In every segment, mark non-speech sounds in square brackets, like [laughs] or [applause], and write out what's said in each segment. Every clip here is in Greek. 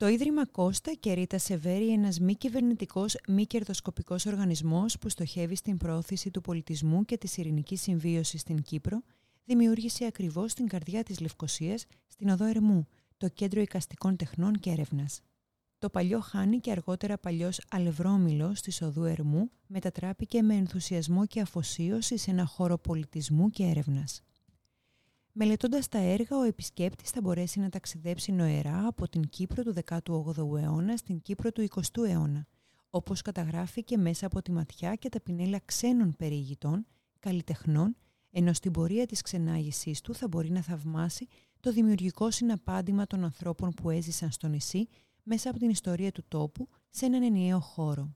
Το Ίδρυμα Κώστα και Ρίτα Σεβέρη, ένας μη κυβερνητικός, μη κερδοσκοπικός οργανισμός που στοχεύει στην πρόθεση του πολιτισμού και της ειρηνικής συμβίωσης στην Κύπρο, δημιούργησε ακριβώς στην καρδιά της Λευκοσίας, στην Οδό Ερμού, το Κέντρο Οικαστικών Τεχνών και Έρευνας. Το παλιό Χάνι και αργότερα παλιός Αλευρόμιλο της Οδού Ερμού μετατράπηκε με ενθουσιασμό και αφοσίωση σε ένα χώρο πολιτισμού και έρευνας. Μελετώντας τα έργα, ο επισκέπτης θα μπορέσει να ταξιδέψει νοερά από την Κύπρο του 18ου αιώνα στην Κύπρο του 20ου αιώνα, όπως καταγράφηκε μέσα από τη ματιά και τα πινέλα ξένων περιηγητών, καλλιτεχνών, ενώ στην πορεία της ξενάγησής του θα μπορεί να θαυμάσει το δημιουργικό συναπάντημα των ανθρώπων που έζησαν στο νησί μέσα από την ιστορία του τόπου σε έναν ενιαίο χώρο.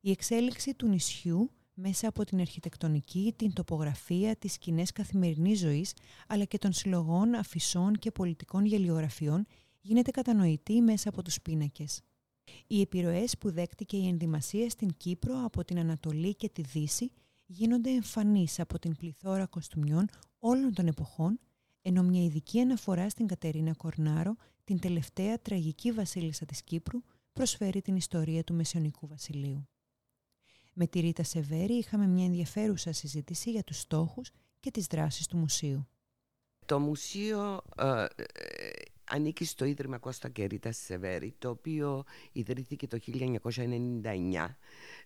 Η εξέλιξη του νησιού μέσα από την αρχιτεκτονική, την τοπογραφία, τις σκηνές καθημερινής ζωής, αλλά και των συλλογών, αφισών και πολιτικών γελιογραφιών, γίνεται κατανοητή μέσα από τους πίνακες. Οι επιρροές που δέκτηκε η ενδυμασία στην Κύπρο από την Ανατολή και τη Δύση γίνονται εμφανείς από την πληθώρα κοστούμιών όλων των εποχών, ενώ μια ειδική αναφορά στην Κατερίνα Κορνάρο, την τελευταία τραγική βασίλισσα της Κύπρου, προσφέρει την ιστορία του Μεσαιωνικού Βασιλείου. Με τη Ρίτα Σεβέρη είχαμε μια ενδιαφέρουσα συζήτηση για τους στόχους και τις δράσεις του μουσείου. Το μουσείο ε, ε, ανήκει στο Ίδρυμα Κώστα και Ρίτα Σεβέρη, το οποίο ιδρύθηκε το 1999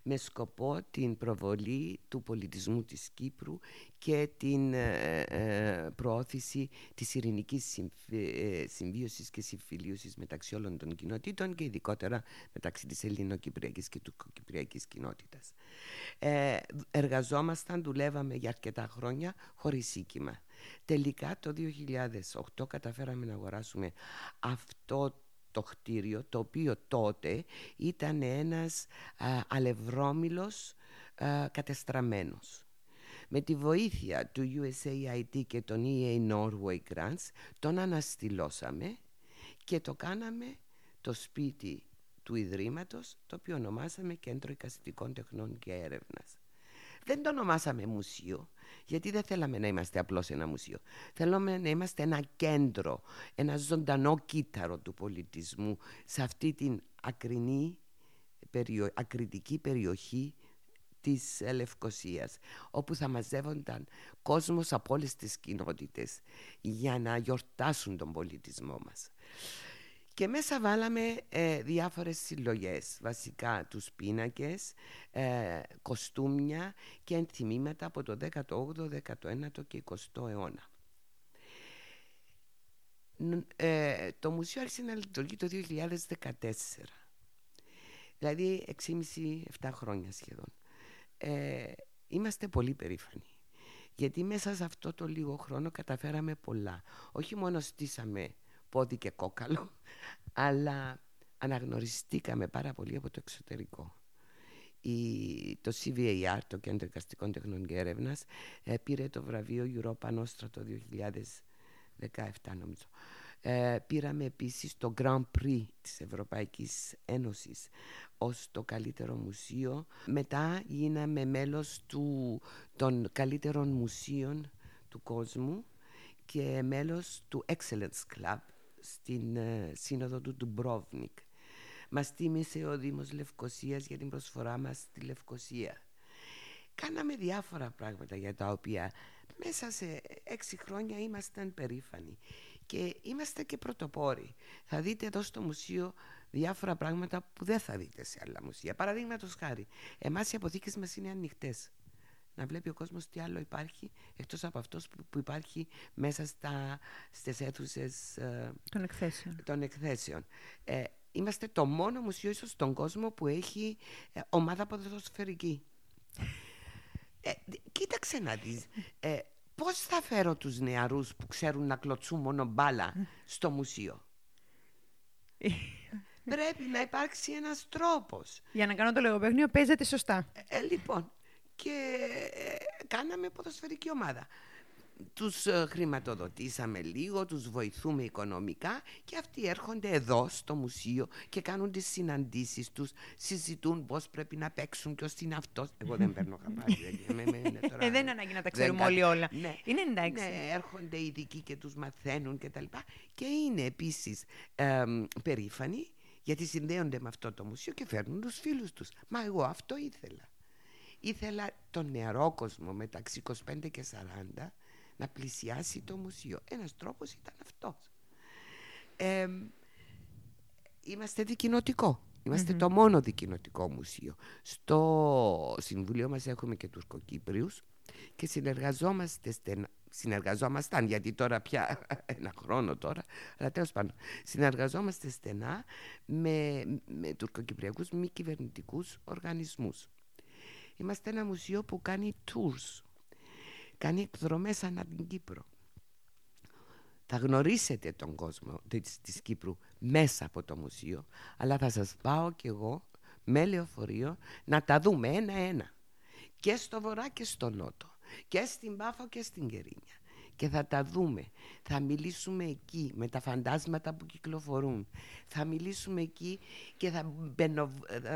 με σκοπό την προβολή του πολιτισμού της Κύπρου και την ε, ε, προώθηση της ειρηνικής ε, συμβίωσης και συμφιλίωσης μεταξύ όλων των κοινοτήτων και ειδικότερα μεταξύ της ελληνοκυπριακής και του κυπριακής κοινότητας. εργαζόμασταν, δουλεύαμε για αρκετά χρόνια χωρίς σήκημα. Τελικά το 2008 καταφέραμε να αγοράσουμε αυτό το κτίριο το οποίο τότε ήταν ένας α, αλευρόμιλος α, κατεστραμμένος. Με τη βοήθεια του USAID και των EA Norway Grants τον αναστηλώσαμε και το κάναμε το σπίτι του Ιδρύματος το οποίο ονομάσαμε Κέντρο Οικαστικών Τεχνών και Έρευνας. Δεν το ονομάσαμε μουσείο γιατί δεν θέλαμε να είμαστε απλώς ένα μουσείο. Θέλαμε να είμαστε ένα κέντρο, ένα ζωντανό κύτταρο του πολιτισμού σε αυτή την ακρινή, ακριτική περιοχή της Λευκοσίας όπου θα μαζεύονταν κόσμος από όλες τις κοινότητες για να γιορτάσουν τον πολιτισμό μας. Και μέσα βάλαμε ε, διάφορες συλλογές, βασικά τους πίνακες, ε, κοστούμια και ενθυμήματα από το 18ο, 19ο και 20ο αιώνα. Ε, το μουσείο άρχισε να λειτουργεί το 2014, δηλαδή 6,5-7 χρόνια σχεδόν. Ε, είμαστε πολύ περήφανοι. Γιατί μέσα σε αυτό το λίγο χρόνο καταφέραμε πολλά. Όχι μόνο στήσαμε πόδι και κόκαλο, αλλά αναγνωριστήκαμε πάρα πολύ από το εξωτερικό. Η, το CVAR, το Κέντρο Εικαστικών Τεχνών και Έρευνας, ε, πήρε το βραβείο Europa Nostra το 2017 νομίζω. Ε, πήραμε επίσης το Grand Prix της Ευρωπαϊκής Ένωσης ως το καλύτερο μουσείο. Μετά γίναμε μέλος του, των καλύτερων μουσείων του κόσμου και μέλος του Excellence Club στην ε, σύνοδο του Ντουμπρόβνικ. Μας τίμησε ο Δήμος Λευκοσίας για την προσφορά μας στη Λευκοσία. Κάναμε διάφορα πράγματα για τα οποία μέσα σε έξι χρόνια ήμασταν περήφανοι και είμαστε και πρωτοπόροι. Θα δείτε εδώ στο μουσείο διάφορα πράγματα που δεν θα δείτε σε άλλα μουσεία. Παραδείγματος χάρη, εμάς οι αποθήκες μας είναι ανοιχτές να βλέπει ο κόσμος τι άλλο υπάρχει εκτός από αυτός που, υπάρχει μέσα στα, στις αίθουσες ε, των εκθέσεων. Των εκθέσεων. Ε, είμαστε το μόνο μουσείο ίσως στον κόσμο που έχει ε, ομάδα ποδοσφαιρική. Ε, κοίταξε να δεις. Ε, πώς θα φέρω τους νεαρούς που ξέρουν να κλωτσούν μόνο μπάλα στο μουσείο; [laughs] Πρέπει να υπάρξει ένας τρόπος. Για να κάνω το λογοπαίγνιο παίζεται σωστά. Ε, λοιπόν, και ε, κάναμε ποδοσφαιρική ομάδα τους ε, χρηματοδοτήσαμε λίγο, τους βοηθούμε οικονομικά και αυτοί έρχονται εδώ στο μουσείο και κάνουν τις συναντήσεις τους, συζητούν πώς πρέπει να παίξουν, ποιος είναι αυτός. Εγώ δεν παίρνω [laughs] χαμπάρι. ε, δεν είναι ανάγκη να τα ξέρουμε όλοι όλα. Ναι, είναι εντάξει. Ναι, έρχονται ειδικοί και τους μαθαίνουν και τα λοιπά. Και είναι επίσης ε, περήφανοι γιατί συνδέονται με αυτό το μουσείο και φέρνουν τους φίλους τους. Μα εγώ αυτό ήθελα. Ήθελα τον νεαρό κόσμο μεταξύ 25 και 40 να πλησιάσει το μουσείο. Ένας τρόπος ήταν αυτός. είμαστε δικοινοτικό. το μόνο δικοινοτικό μουσείο. Στο Συμβουλίο μας έχουμε και τους Κοκύπριους και συνεργαζόμαστε στενά. Συνεργαζόμασταν γιατί τώρα πια [laughs] ένα χρόνο τώρα, αλλά τέλος πάντων συνεργαζόμαστε στενά με, με τουρκοκυπριακούς μη κυβερνητικούς οργανισμούς. Είμαστε ένα μουσείο που κάνει tours κάνει εκδρομές ανά την Κύπρο. Θα γνωρίσετε τον κόσμο της, της Κύπρου μέσα από το μουσείο, αλλά θα σας πάω κι εγώ με λεωφορείο να τα δούμε ένα-ένα. Και στο βορρά και στο νότο. Και στην Πάφο και στην Κερίνια. Και θα τα δούμε. Θα μιλήσουμε εκεί με τα φαντάσματα που κυκλοφορούν. Θα μιλήσουμε εκεί και θα,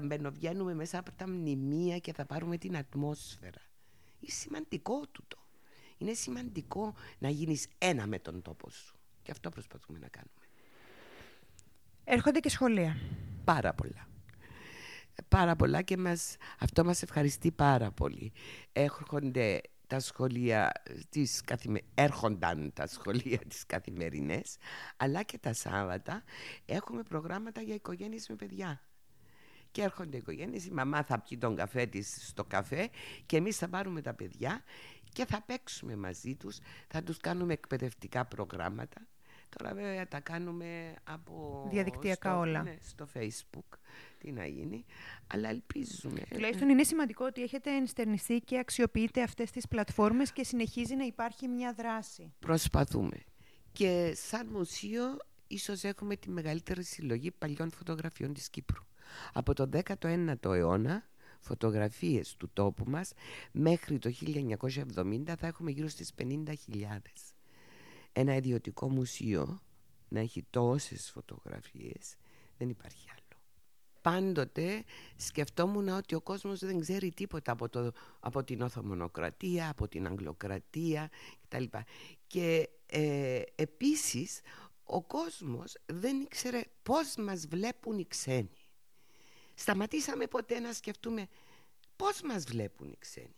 μπαινοβγαίνουμε μέσα από τα μνημεία και θα πάρουμε την ατμόσφαιρα. Είναι σημαντικό τούτο. Είναι σημαντικό να γίνεις ένα με τον τόπο σου. Και αυτό προσπαθούμε να κάνουμε. Έρχονται και σχολεία. Πάρα πολλά. Πάρα πολλά και μας, αυτό μας ευχαριστεί πάρα πολύ. Έρχονται τα σχολεία της καθημε... έρχονταν τα σχολεία [laughs] της καθημερινές αλλά και τα Σάββατα έχουμε προγράμματα για οικογένειες με παιδιά και έρχονται οι οικογένειες, η μαμά θα πιει τον καφέ της στο καφέ και εμείς θα πάρουμε τα παιδιά και θα παίξουμε μαζί τους, θα τους κάνουμε εκπαιδευτικά προγράμματα. Τώρα βέβαια τα κάνουμε από... Διαδικτυακά όλα. Ναι, στο facebook, τι να γίνει, αλλά ελπίζουμε. Τουλάχιστον είναι σημαντικό ότι έχετε ενστερνιστεί και αξιοποιείτε αυτές τις πλατφόρμες και συνεχίζει να υπάρχει μια δράση. Προσπαθούμε. Και σαν μουσείο ίσως έχουμε τη μεγαλύτερη συλλογή παλιών φωτογραφιών της Κύπρου. Από τον 19ο αιώνα φωτογραφίες του τόπου μας μέχρι το 1970 θα έχουμε γύρω στις 50.000. Ένα ιδιωτικό μουσείο να έχει τόσες φωτογραφίες δεν υπάρχει άλλο. Πάντοτε σκεφτόμουν ότι ο κόσμος δεν ξέρει τίποτα από, το, από την Οθωμονοκρατία, από την Αγγλοκρατία κτλ. Και ε, επίσης ο κόσμος δεν ήξερε πώς μας βλέπουν οι ξένοι. Σταματήσαμε ποτέ να σκεφτούμε πώς μας βλέπουν οι ξένοι.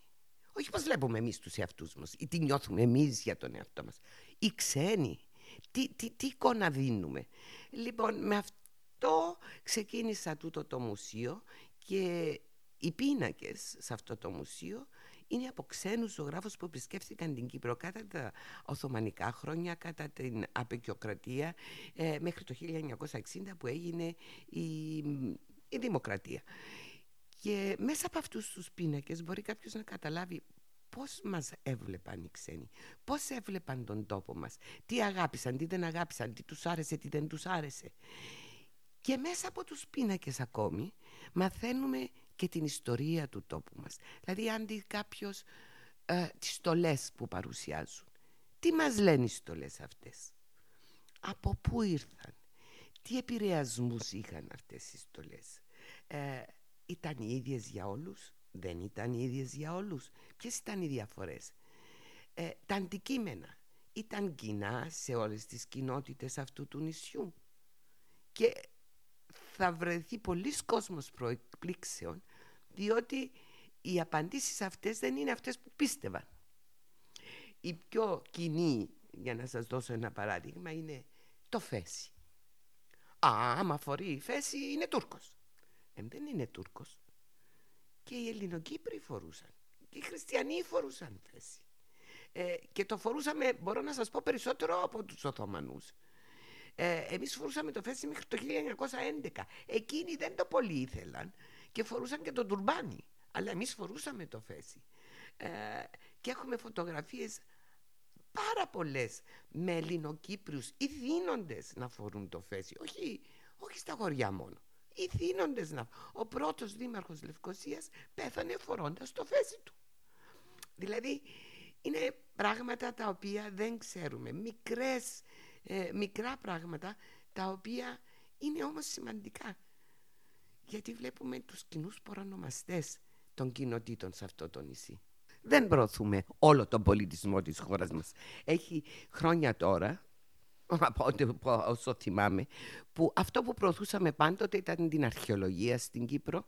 Όχι πώς βλέπουμε εμείς τους εαυτούς μας ή τι νιώθουμε εμείς για τον εαυτό μας. Οι ξένοι, τι, τι, τι εικόνα δίνουμε. Λοιπόν, με αυτό ξεκίνησα τούτο το μουσείο και οι πίνακες σε αυτό το μουσείο είναι από ξένους ζωγράφους που επισκέφθηκαν την Κύπρο κατά τα Οθωμανικά χρόνια, κατά την Απεκιοκρατία ε, μέχρι το 1960 που έγινε η η δημοκρατία. Και μέσα από αυτούς τους πίνακες μπορεί κάποιος να καταλάβει πώς μας έβλεπαν οι ξένοι, πώς έβλεπαν τον τόπο μας, τι αγάπησαν, τι δεν αγάπησαν, τι τους άρεσε, τι δεν τους άρεσε. Και μέσα από τους πίνακες ακόμη μαθαίνουμε και την ιστορία του τόπου μας. Δηλαδή αν δει κάποιος ε, τις στολές που παρουσιάζουν. Τι μας λένε οι στολές αυτές; Από πού ήρθαν; Τι επηρεασμούς είχαν αυτές οι στολές; Ε, ήταν οι ίδιες για όλους, δεν ήταν οι ίδιες για όλους. Ποιες ήταν οι διαφορές; Ε, τα αντικείμενα ήταν κοινά σε όλες τις κοινότητες αυτού του νησιού. Και θα βρεθεί πολλοί κόσμος προεκπλήξεων, διότι οι απαντήσεις αυτές δεν είναι αυτές που πίστευαν. Η πιο κοινή, για να σας δώσω ένα παράδειγμα, είναι το φέση. Α, άμα φορεί η φέση είναι Τούρκος. Ε, δεν είναι Τούρκος. Και οι Ελληνοκύπροι φορούσαν. Και οι Χριστιανοί φορούσαν θέση. Ε, και το φορούσαμε, μπορώ να σας πω, περισσότερο από τους Οθωμανούς. Ε, εμείς φορούσαμε το φέση μέχρι το 1911. Εκείνοι δεν το πολύ ήθελαν και φορούσαν και το τουρμπάνι. Αλλά εμείς φορούσαμε το φέση. Ε, και έχουμε φωτογραφίες πάρα πολλές με Ελληνοκύπριους ή δίνοντες να φορούν το φέση. Όχι όχι στα χωριά μόνο. Οι θύνοντες να... Ο πρώτος δήμαρχος Λευκοσίας πέθανε φορώντας το φέση του. Δηλαδή είναι πράγματα τα οποία δεν ξέρουμε. Μικρές, ε, μικρά πράγματα τα οποία είναι όμως σημαντικά. Γιατί βλέπουμε τους κοινούς παρανομαστές των κοινοτήτων σε αυτό το νησί. Δεν προωθούμε όλο τον πολιτισμό της χώρας μας. Έχει χρόνια τώρα, [laughs] από όσο θυμάμαι, που αυτό που προωθούσαμε πάντοτε ήταν την αρχαιολογία στην Κύπρο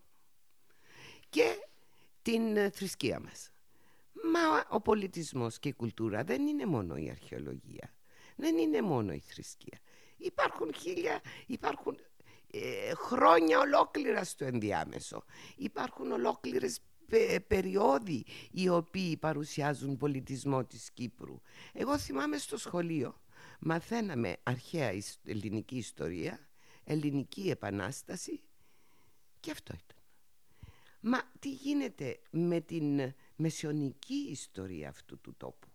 και την ε, θρησκεία μας. Μα ο πολιτισμός και η κουλτούρα δεν είναι μόνο η αρχαιολογία. Δεν είναι μόνο η θρησκεία. Υπάρχουν χίλια, υπάρχουν ε, χρόνια ολόκληρα στο ενδιάμεσο. Υπάρχουν ολόκληρες πε, περιόδοι οι οποίοι παρουσιάζουν πολιτισμό της Κύπρου. Εγώ θυμάμαι στο σχολείο μαθαίναμε αρχαία ελληνική ιστορία, ελληνική επανάσταση και αυτό ήταν. Μα τι γίνεται με την μεσαιωνική ιστορία αυτού του τόπου;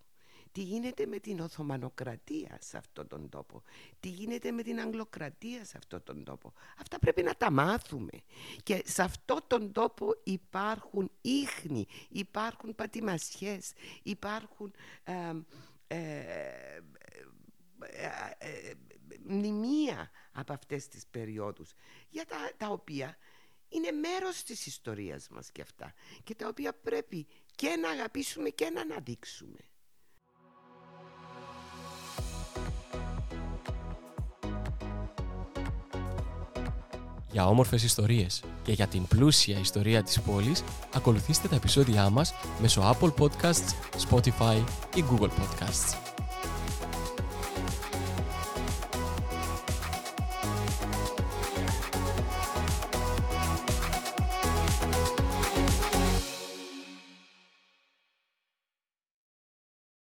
Τι γίνεται με την Οθωμανοκρατία σε αυτόν τον τόπο; Τι γίνεται με την Αγγλοκρατία σε αυτόν τον τόπο; Αυτά πρέπει να τα μάθουμε. Και σε αυτόν τον τόπο υπάρχουν ίχνη, υπάρχουν πατημασιές, υπάρχουν ε, ε, ε, μνημεία από αυτές τις περιόδους για τα, τα οποία είναι μέρος της ιστορίας μας και αυτά και τα οποία πρέπει και να αγαπήσουμε και να αναδείξουμε. Για όμορφες ιστορίες και για την πλούσια ιστορία της πόλης, ακολουθήστε τα επεισόδια μας μέσω Apple Podcasts, Spotify ή Google Podcasts.